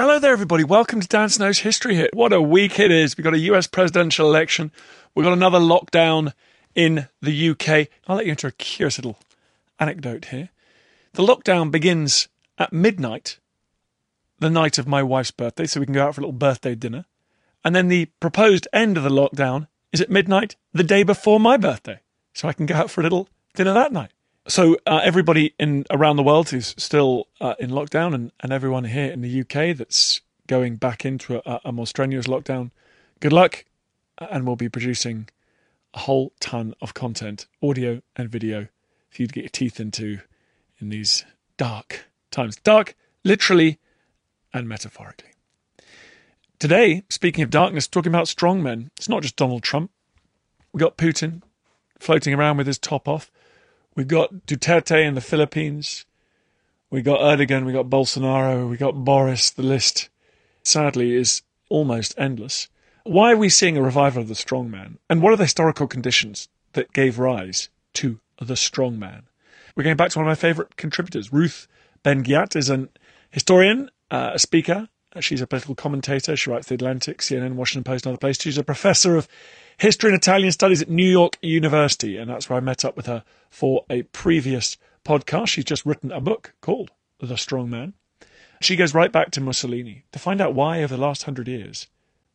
Hello there, everybody. Welcome to Dan Snow's History Hit. What a week it is. We've got a US presidential election. We've got another lockdown in the UK. I'll let you into a curious little anecdote here. The lockdown begins at midnight, the night of my wife's birthday, so we can go out for a little birthday dinner. And then the proposed end of the lockdown is at midnight, the day before my birthday, so I can go out for a little dinner that night. So uh, everybody in around the world who's still uh, in lockdown, and, and everyone here in the UK that's going back into a, a more strenuous lockdown, good luck, and we'll be producing a whole ton of content, audio and video, for you to get your teeth into in these dark times. Dark, literally and metaphorically. Today, speaking of darkness, talking about strong men, it's not just Donald Trump. We got Putin floating around with his top off. We've got Duterte in the Philippines. We got Erdogan, we got Bolsonaro, we got Boris. The list, sadly, is almost endless. Why are we seeing a revival of the strongman? And what are the historical conditions that gave rise to the strongman? We're going back to one of my favourite contributors. Ruth Ben-Ghiat is an historian, uh, a speaker. She's a political commentator. She writes The Atlantic, CNN, Washington Post, and other places. She's a professor of history and Italian studies at New York University, and that's where I met up with her for a previous podcast. She's just written a book called The Strong Man. She goes right back to Mussolini to find out why, over the last hundred years,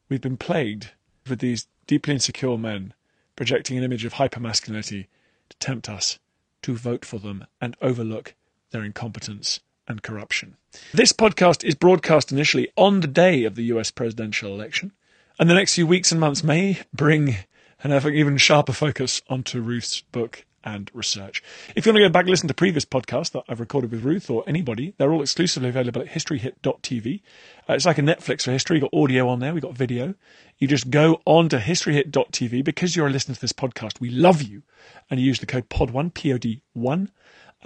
we've been plagued with these deeply insecure men projecting an image of hypermasculinity to tempt us to vote for them and overlook their incompetence and corruption. This podcast is broadcast initially on the day of the US presidential election. And the next few weeks and months may bring an even sharper focus onto Ruth's book and research. If you want to go back and listen to previous podcasts that I've recorded with Ruth or anybody, they're all exclusively available at historyhit.tv. Uh, it's like a Netflix for history. You've got audio on there, we've got video. You just go on to historyhit.tv because you're listening to this podcast. We love you. And you use the code POD1, P O D 1,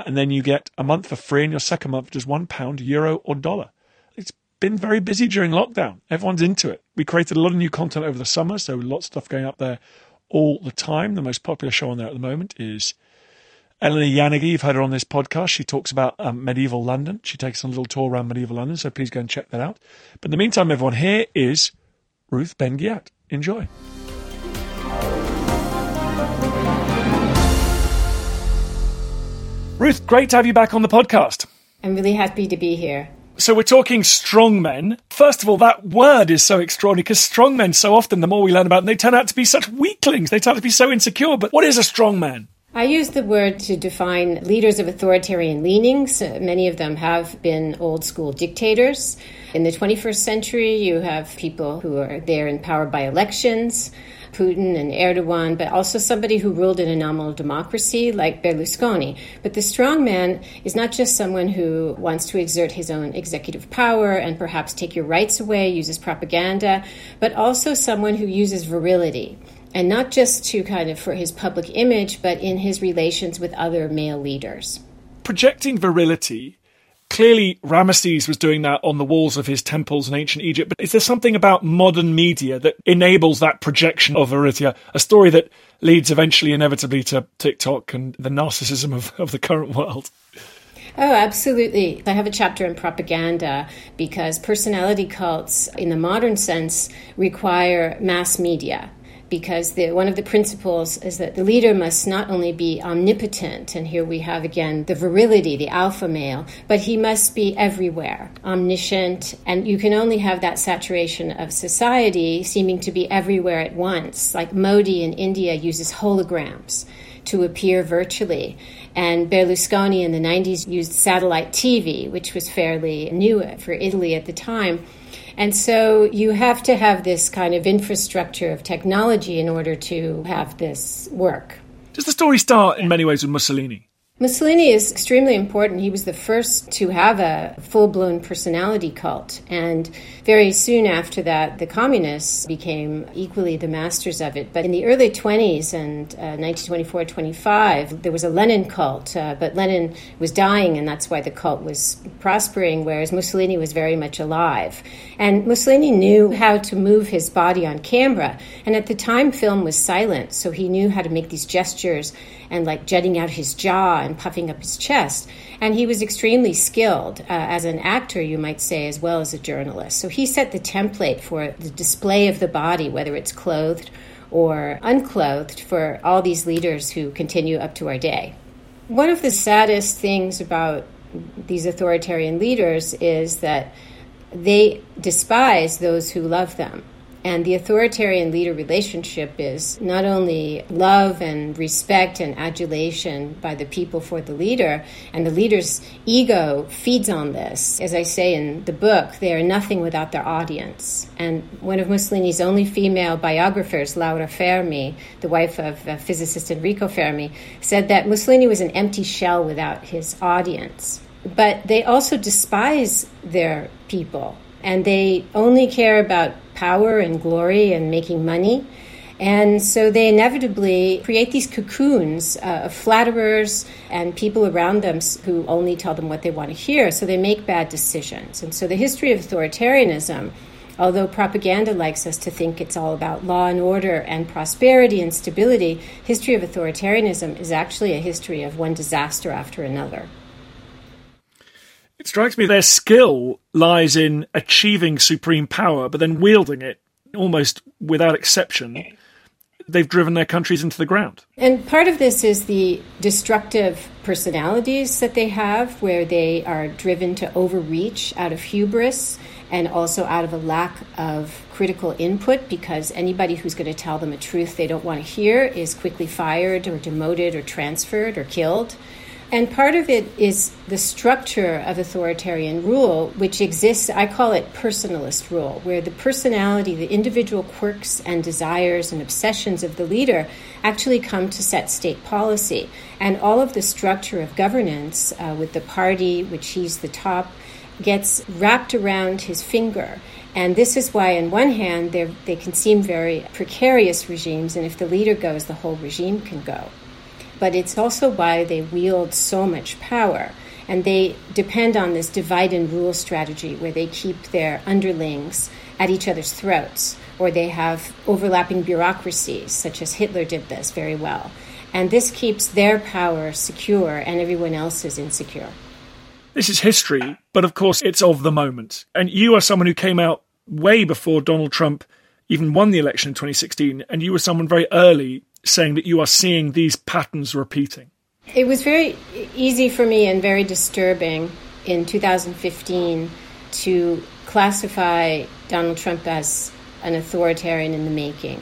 and then you get a month for free, and your second month just one pound, euro, or dollar. Been very busy during lockdown. Everyone's into it. We created a lot of new content over the summer, so lots of stuff going up there all the time. The most popular show on there at the moment is Eleanor Janega. You've heard her on this podcast. She talks about um, medieval London. She takes a little tour around medieval London, so please go and check that out. But in the meantime, everyone, here is Ruth Ben-Ghiat. Enjoy. Ruth, great to have you back on the podcast. I'm really happy to be here. So we're talking strong men. First of all, that word is so extraordinary because strong men, so often, the more we learn about them, they turn out to be such weaklings. They turn out to be so insecure. But what is a strong man? I use the word to define leaders of authoritarian leanings. Many of them have been old school dictators. In the 21st century, you have people who are there in power by elections. Putin and Erdogan, but also somebody who ruled in a nominal democracy like Berlusconi. But the strong man is not just someone who wants to exert his own executive power and perhaps take your rights away, uses propaganda, but also someone who uses virility. And not just to kind of for his public image, but in his relations with other male leaders. Projecting virility Clearly, Ramesses was doing that on the walls of his temples in ancient Egypt, but is there something about modern media that enables that projection of Aritia, a story that leads eventually, inevitably, to TikTok and the narcissism of, of the current world? Oh, absolutely. I have a chapter in propaganda because personality cults, in the modern sense, require mass media because the, one of the principles is that the leader must not only be omnipotent, and here we have again the virility, the alpha male, but he must be everywhere, omniscient, and you can only have that saturation of society seeming to be everywhere at once. Like Modi in India uses holograms to appear virtually. And Berlusconi in the 90s used satellite TV, which was fairly new for Italy at the time. And so you have to have this kind of infrastructure of technology in order to have this work. Does the story start in many ways with Mussolini? Mussolini is extremely important. He was the first to have a full blown personality cult. And very soon after that, the communists became equally the masters of it. But in the early 20s and uh, 1924 25, there was a Lenin cult. Uh, but Lenin was dying, and that's why the cult was prospering, whereas Mussolini was very much alive. And Mussolini knew how to move his body on camera. And at the time, film was silent, so he knew how to make these gestures and like jutting out his jaw and puffing up his chest. And he was extremely skilled uh, as an actor, you might say, as well as a journalist. So he set the template for the display of the body, whether it's clothed or unclothed, for all these leaders who continue up to our day. One of the saddest things about these authoritarian leaders is that they despise those who love them. And the authoritarian leader relationship is not only love and respect and adulation by the people for the leader, and the leader's ego feeds on this. As I say in the book, they are nothing without their audience. And one of Mussolini's only female biographers, Laura Fermi, the wife of uh, physicist Enrico Fermi, said that Mussolini was an empty shell without his audience. But they also despise their people and they only care about power and glory and making money. And so they inevitably create these cocoons uh, of flatterers and people around them who only tell them what they want to hear. So they make bad decisions. And so the history of authoritarianism, although propaganda likes us to think it's all about law and order and prosperity and stability, history of authoritarianism is actually a history of one disaster after another. It strikes me their skill lies in achieving supreme power, but then wielding it almost without exception. They've driven their countries into the ground. And part of this is the destructive personalities that they have, where they are driven to overreach out of hubris and also out of a lack of critical input because anybody who's going to tell them a truth they don't want to hear is quickly fired or demoted or transferred or killed. And part of it is the structure of authoritarian rule, which exists, I call it personalist rule, where the personality, the individual quirks and desires and obsessions of the leader actually come to set state policy. And all of the structure of governance uh, with the party, which he's the top, gets wrapped around his finger. And this is why, on one hand, they can seem very precarious regimes, and if the leader goes, the whole regime can go but it's also why they wield so much power. And they depend on this divide and rule strategy where they keep their underlings at each other's throats, or they have overlapping bureaucracies, such as Hitler did this very well. And this keeps their power secure and everyone else is insecure. This is history, but of course it's of the moment. And you are someone who came out way before Donald Trump even won the election in 2016, and you were someone very early saying that you are seeing these patterns repeating? It was very easy for me and very disturbing in 2015 to classify Donald Trump as an authoritarian in the making.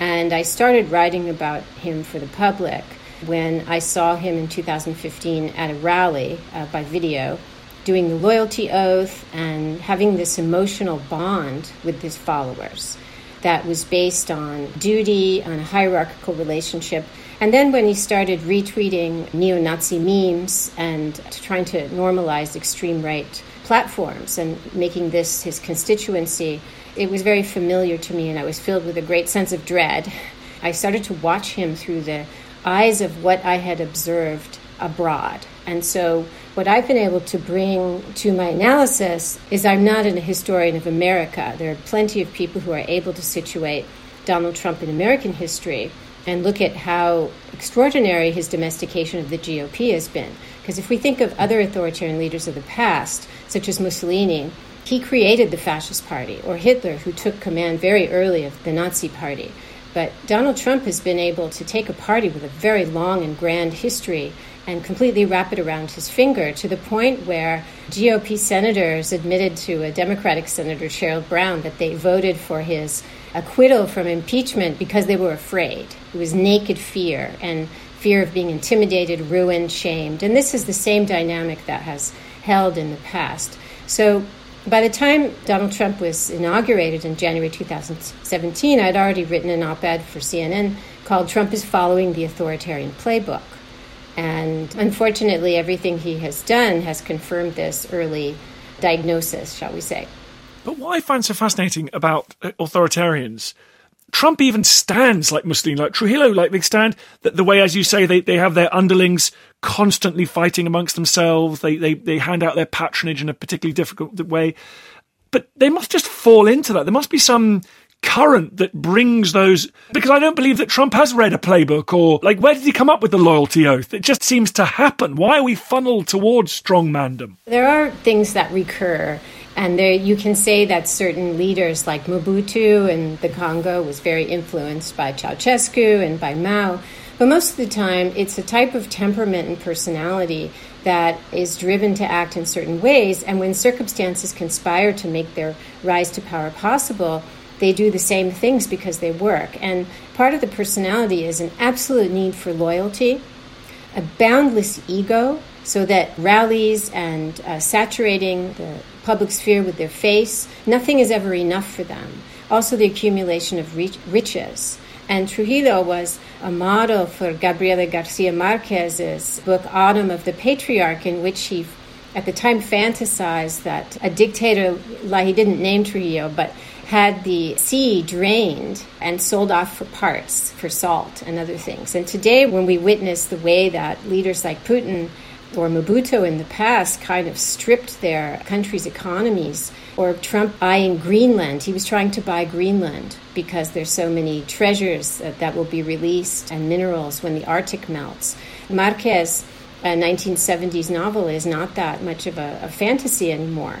And I started writing about him for the public when I saw him in 2015 at a rally uh, by video doing the loyalty oath and having this emotional bond with his followers that was based on duty, on a hierarchical relationship. And then when he started retweeting neo Nazi memes and trying to normalize extreme right platforms and making this his constituency, it was very familiar to me and I was filled with a great sense of dread. I started to watch him through the eyes of what I had observed abroad. And so what I've been able to bring to my analysis is I'm not a historian of America. There are plenty of people who are able to situate Donald Trump in American history and look at how extraordinary his domestication of the GOP has been. Because if we think of other authoritarian leaders of the past, such as Mussolini, he created the fascist party, or Hitler, who took command very early of the Nazi party. But Donald Trump has been able to take a party with a very long and grand history and completely wrap it around his finger to the point where GOP senators admitted to a Democratic Senator, Sherrod Brown, that they voted for his acquittal from impeachment because they were afraid. It was naked fear. And fear of being intimidated, ruined, shamed. And this is the same dynamic that has held in the past. So by the time Donald Trump was inaugurated in January 2017, I'd already written an op ed for CNN called Trump is Following the Authoritarian Playbook. And unfortunately, everything he has done has confirmed this early diagnosis, shall we say. But what I find so fascinating about uh, authoritarians Trump even stands like Mussolini, like Trujillo, like they stand the, the way, as you say, they, they have their underlings constantly fighting amongst themselves. They, they, they hand out their patronage in a particularly difficult way. But they must just fall into that. There must be some current that brings those because I don't believe that Trump has read a playbook or like where did he come up with the loyalty oath? It just seems to happen. Why are we funneled towards strong mandem? There are things that recur and there, you can say that certain leaders like Mobutu in the Congo was very influenced by Ceausescu and by Mao. But most of the time, it's a type of temperament and personality that is driven to act in certain ways. And when circumstances conspire to make their rise to power possible, they do the same things because they work. And part of the personality is an absolute need for loyalty, a boundless ego, so that rallies and uh, saturating the public sphere with their face. Nothing is ever enough for them. Also, the accumulation of riches. And Trujillo was a model for Gabriel Garcia Marquez's book Autumn of the Patriarch, in which he, at the time, fantasized that a dictator, like he didn't name Trujillo, but had the sea drained and sold off for parts, for salt and other things. And today, when we witness the way that leaders like Putin or Mobutu in the past kind of stripped their country's economies, or Trump buying Greenland. He was trying to buy Greenland because there's so many treasures that, that will be released and minerals when the Arctic melts. Marquez, a 1970s novel, is not that much of a, a fantasy anymore.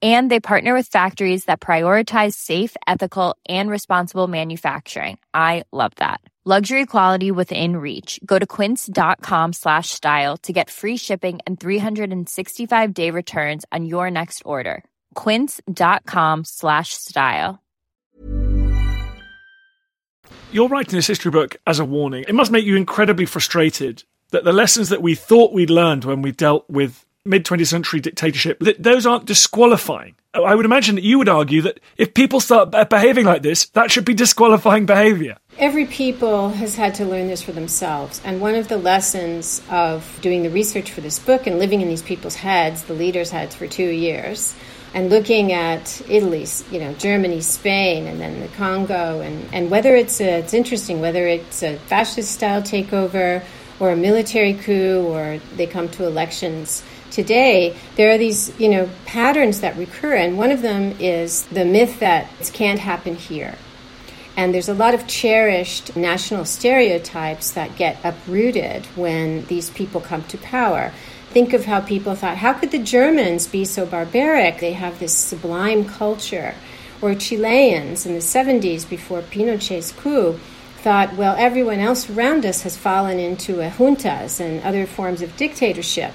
And they partner with factories that prioritize safe, ethical, and responsible manufacturing. I love that. Luxury quality within reach. Go to quince.com slash style to get free shipping and 365 day returns on your next order. Quince.com slash style. You're writing this history book as a warning. It must make you incredibly frustrated that the lessons that we thought we'd learned when we dealt with mid 20th century dictatorship, those aren't disqualifying. I would imagine that you would argue that if people start behaving like this, that should be disqualifying behavior. Every people has had to learn this for themselves. And one of the lessons of doing the research for this book and living in these people's heads, the leaders' heads for two years, and looking at Italy, you know, Germany, Spain, and then the Congo, and, and whether it's a, it's interesting whether it's a fascist style takeover or a military coup or they come to elections today, there are these, you know, patterns that recur, and one of them is the myth that it can't happen here. And there's a lot of cherished national stereotypes that get uprooted when these people come to power. Think of how people thought, how could the Germans be so barbaric? They have this sublime culture. Or Chileans in the 70s before Pinochet's coup thought, well, everyone else around us has fallen into juntas and other forms of dictatorship.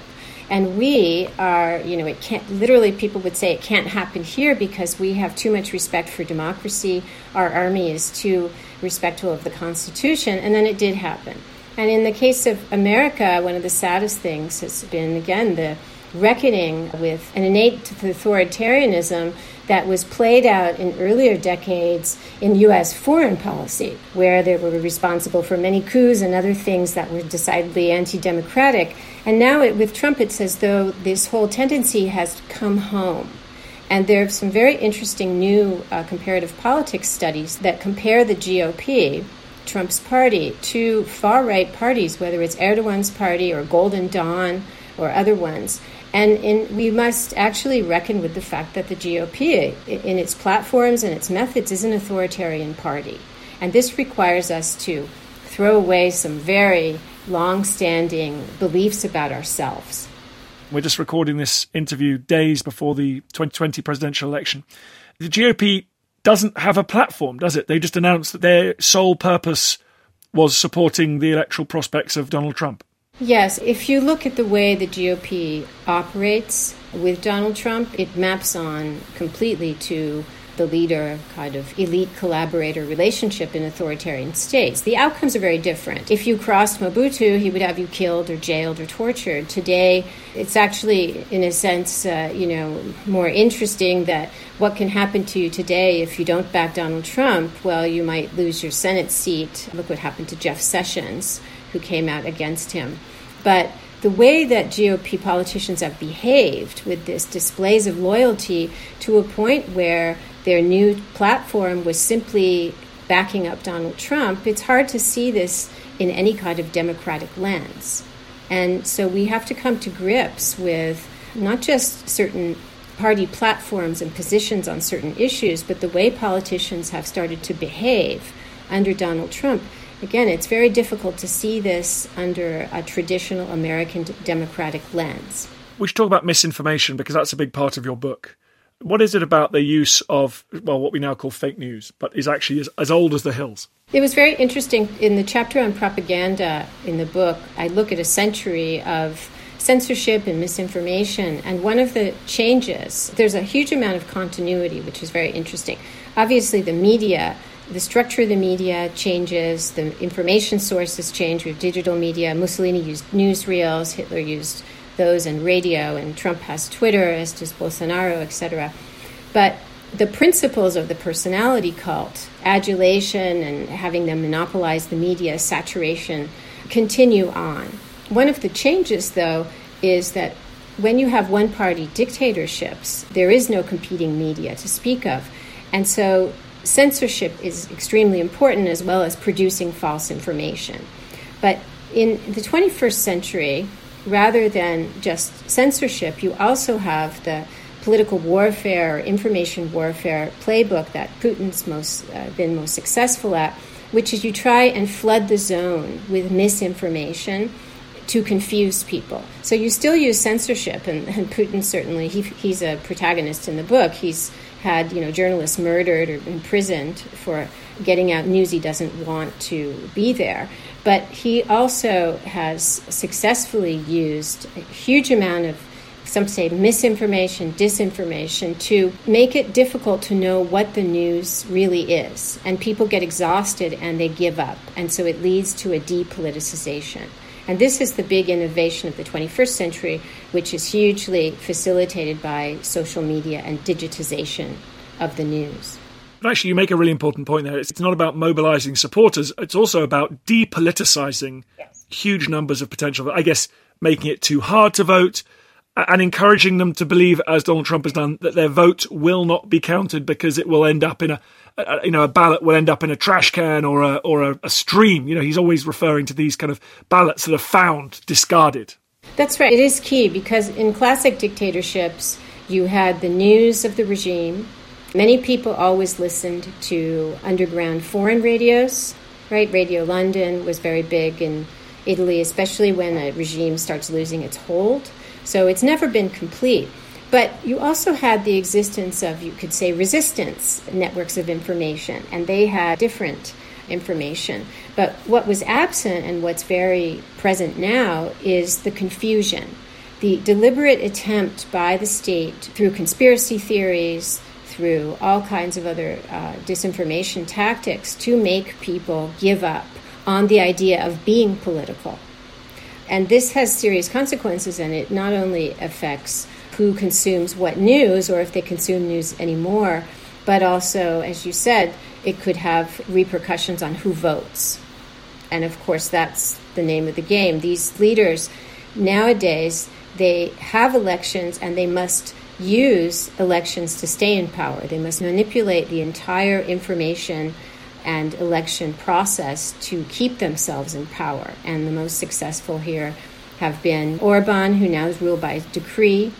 And we are, you know, it can't, literally, people would say it can't happen here because we have too much respect for democracy. Our army is too respectful of the Constitution. And then it did happen. And in the case of America, one of the saddest things has been, again, the reckoning with an innate authoritarianism that was played out in earlier decades in U.S. foreign policy, where they were responsible for many coups and other things that were decidedly anti democratic. And now, it, with Trump, it's as though this whole tendency has come home. And there are some very interesting new uh, comparative politics studies that compare the GOP, Trump's party, to far right parties, whether it's Erdogan's party or Golden Dawn or other ones. And in, we must actually reckon with the fact that the GOP, in its platforms and its methods, is an authoritarian party. And this requires us to throw away some very long standing beliefs about ourselves. We're just recording this interview days before the 2020 presidential election. The GOP doesn't have a platform, does it? They just announced that their sole purpose was supporting the electoral prospects of Donald Trump. Yes, if you look at the way the GOP operates with Donald Trump, it maps on completely to the leader kind of elite collaborator relationship in authoritarian states. The outcomes are very different. If you crossed Mobutu, he would have you killed or jailed or tortured. Today, it's actually, in a sense, uh, you know, more interesting that what can happen to you today if you don't back Donald Trump. Well, you might lose your Senate seat. Look what happened to Jeff Sessions who came out against him. But the way that GOP politicians have behaved with this displays of loyalty to a point where their new platform was simply backing up Donald Trump, it's hard to see this in any kind of democratic lens. And so we have to come to grips with not just certain party platforms and positions on certain issues, but the way politicians have started to behave under Donald Trump Again, it's very difficult to see this under a traditional American democratic lens. We should talk about misinformation because that's a big part of your book. What is it about the use of, well, what we now call fake news, but is actually as, as old as the hills? It was very interesting. In the chapter on propaganda in the book, I look at a century of censorship and misinformation. And one of the changes, there's a huge amount of continuity, which is very interesting. Obviously, the media the structure of the media changes, the information sources change. Have digital media. Mussolini used newsreels, Hitler used those, and radio, and Trump has Twitter, as does Bolsonaro, etc. But the principles of the personality cult, adulation and having them monopolize the media, saturation, continue on. One of the changes, though, is that when you have one party dictatorships, there is no competing media to speak of. And so censorship is extremely important as well as producing false information. But in the 21st century, rather than just censorship, you also have the political warfare, information warfare playbook that Putin's most uh, been most successful at, which is you try and flood the zone with misinformation to confuse people. So you still use censorship, and, and Putin certainly he, he's a protagonist in the book. He's had you know journalists murdered or imprisoned for getting out news he doesn't want to be there. But he also has successfully used a huge amount of some say misinformation, disinformation, to make it difficult to know what the news really is. And people get exhausted and they give up. And so it leads to a depoliticization. And this is the big innovation of the 21st century, which is hugely facilitated by social media and digitization of the news. But actually, you make a really important point there. It's not about mobilizing supporters, it's also about depoliticizing yes. huge numbers of potential, I guess, making it too hard to vote and encouraging them to believe, as Donald Trump has done, that their vote will not be counted because it will end up in a a, you know, a ballot will end up in a trash can or a or a, a stream. You know, he's always referring to these kind of ballots that are found discarded. That's right. It is key because in classic dictatorships, you had the news of the regime. Many people always listened to underground foreign radios, right? Radio London was very big in Italy, especially when a regime starts losing its hold. So it's never been complete. But you also had the existence of, you could say, resistance networks of information, and they had different information. But what was absent and what's very present now is the confusion, the deliberate attempt by the state through conspiracy theories, through all kinds of other uh, disinformation tactics to make people give up on the idea of being political. And this has serious consequences, and it not only affects who consumes what news or if they consume news anymore, but also, as you said, it could have repercussions on who votes. And of course, that's the name of the game. These leaders nowadays, they have elections and they must use elections to stay in power. They must manipulate the entire information and election process to keep themselves in power. And the most successful here have been Orban, who now is ruled by decree,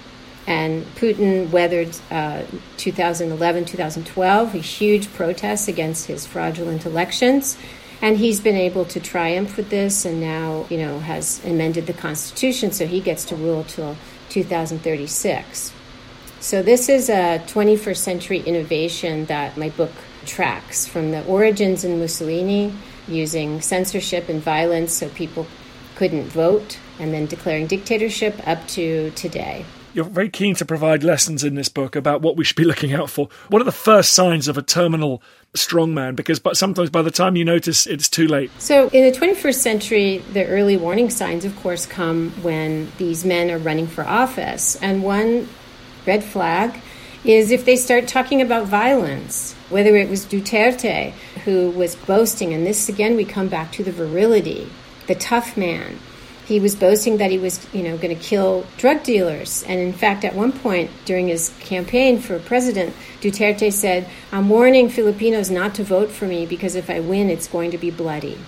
and Putin weathered uh, 2011, 2012, a huge protest against his fraudulent elections. And he's been able to triumph with this and now, you know, has amended the Constitution so he gets to rule till 2036. So this is a 21st century innovation that my book tracks from the origins in Mussolini using censorship and violence so people couldn't vote and then declaring dictatorship up to today you're very keen to provide lessons in this book about what we should be looking out for. What are the first signs of a terminal strongman? Because but sometimes by the time you notice, it's too late. So in the 21st century, the early warning signs, of course, come when these men are running for office. And one red flag is if they start talking about violence, whether it was Duterte who was boasting, and this again we come back to the virility, the tough man he was boasting that he was, you know, going to kill drug dealers. And in fact, at one point during his campaign for president, Duterte said, "I'm warning Filipinos not to vote for me because if I win, it's going to be bloody."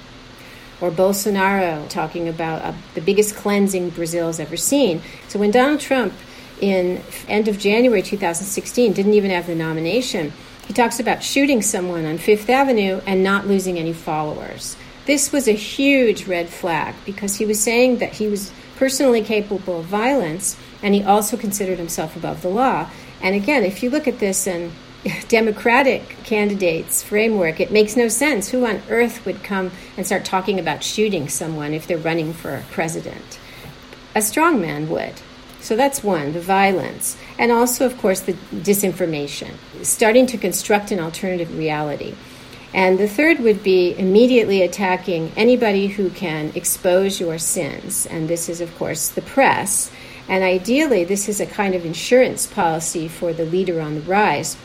Or Bolsonaro talking about uh, the biggest cleansing Brazil's ever seen. So when Donald Trump in end of January 2016 didn't even have the nomination, he talks about shooting someone on Fifth Avenue and not losing any followers. This was a huge red flag because he was saying that he was personally capable of violence and he also considered himself above the law. And again, if you look at this in Democratic candidates framework, it makes no sense. Who on earth would come and start talking about shooting someone if they're running for president? A strong man would. So that's one, the violence. And also, of course, the disinformation, starting to construct an alternative reality. And the third would be immediately attacking anybody who can expose your sins. And this is, of course, the press. And ideally, this is a kind of insurance policy for the leader on the rise.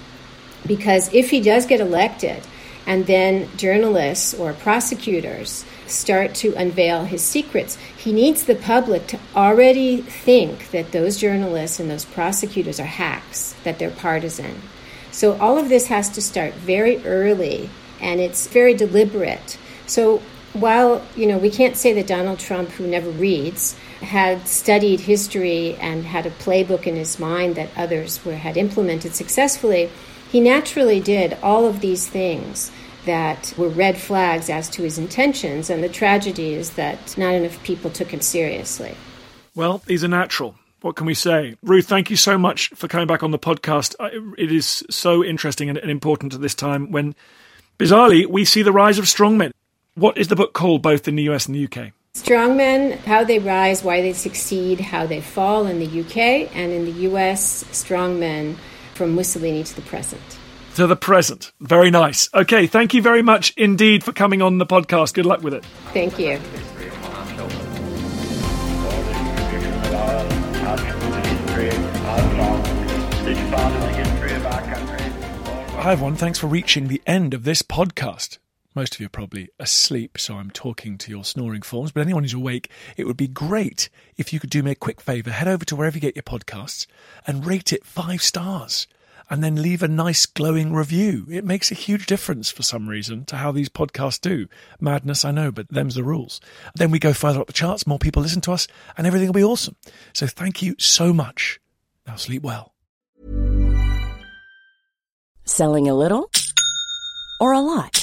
Because if he does get elected, and then journalists or prosecutors start to unveil his secrets, he needs the public to already think that those journalists and those prosecutors are hacks, that they're partisan. So all of this has to start very early and it's very deliberate. So while you know we can't say that Donald Trump, who never reads, had studied history and had a playbook in his mind that others were had implemented successfully, he naturally did all of these things that were red flags as to his intentions. And the tragedy is that not enough people took him seriously. Well, he's a natural. What can we say? Ruth, thank you so much for coming back on the podcast. It is so interesting and important at this time when Bizarrely, we see the rise of strongmen. What is the book called, both in the US and the UK? Strongmen, how they rise, why they succeed, how they fall in the UK, and in the US, strongmen from Mussolini to the present. To the present. Very nice. Okay, thank you very much indeed for coming on the podcast. Good luck with it. Thank you. Hi, everyone. Thanks for reaching the end of this podcast. Most of you are probably asleep, so I'm talking to your snoring forms. But anyone who's awake, it would be great if you could do me a quick favour. Head over to wherever you get your podcasts and rate it five stars. And then leave a nice glowing review. It makes a huge difference for some reason to how these podcasts do. Madness, I know, but them's the rules. Then we go further up the charts, more people listen to us, and everything will be awesome. So thank you so much. Now sleep well. Selling a little or a lot?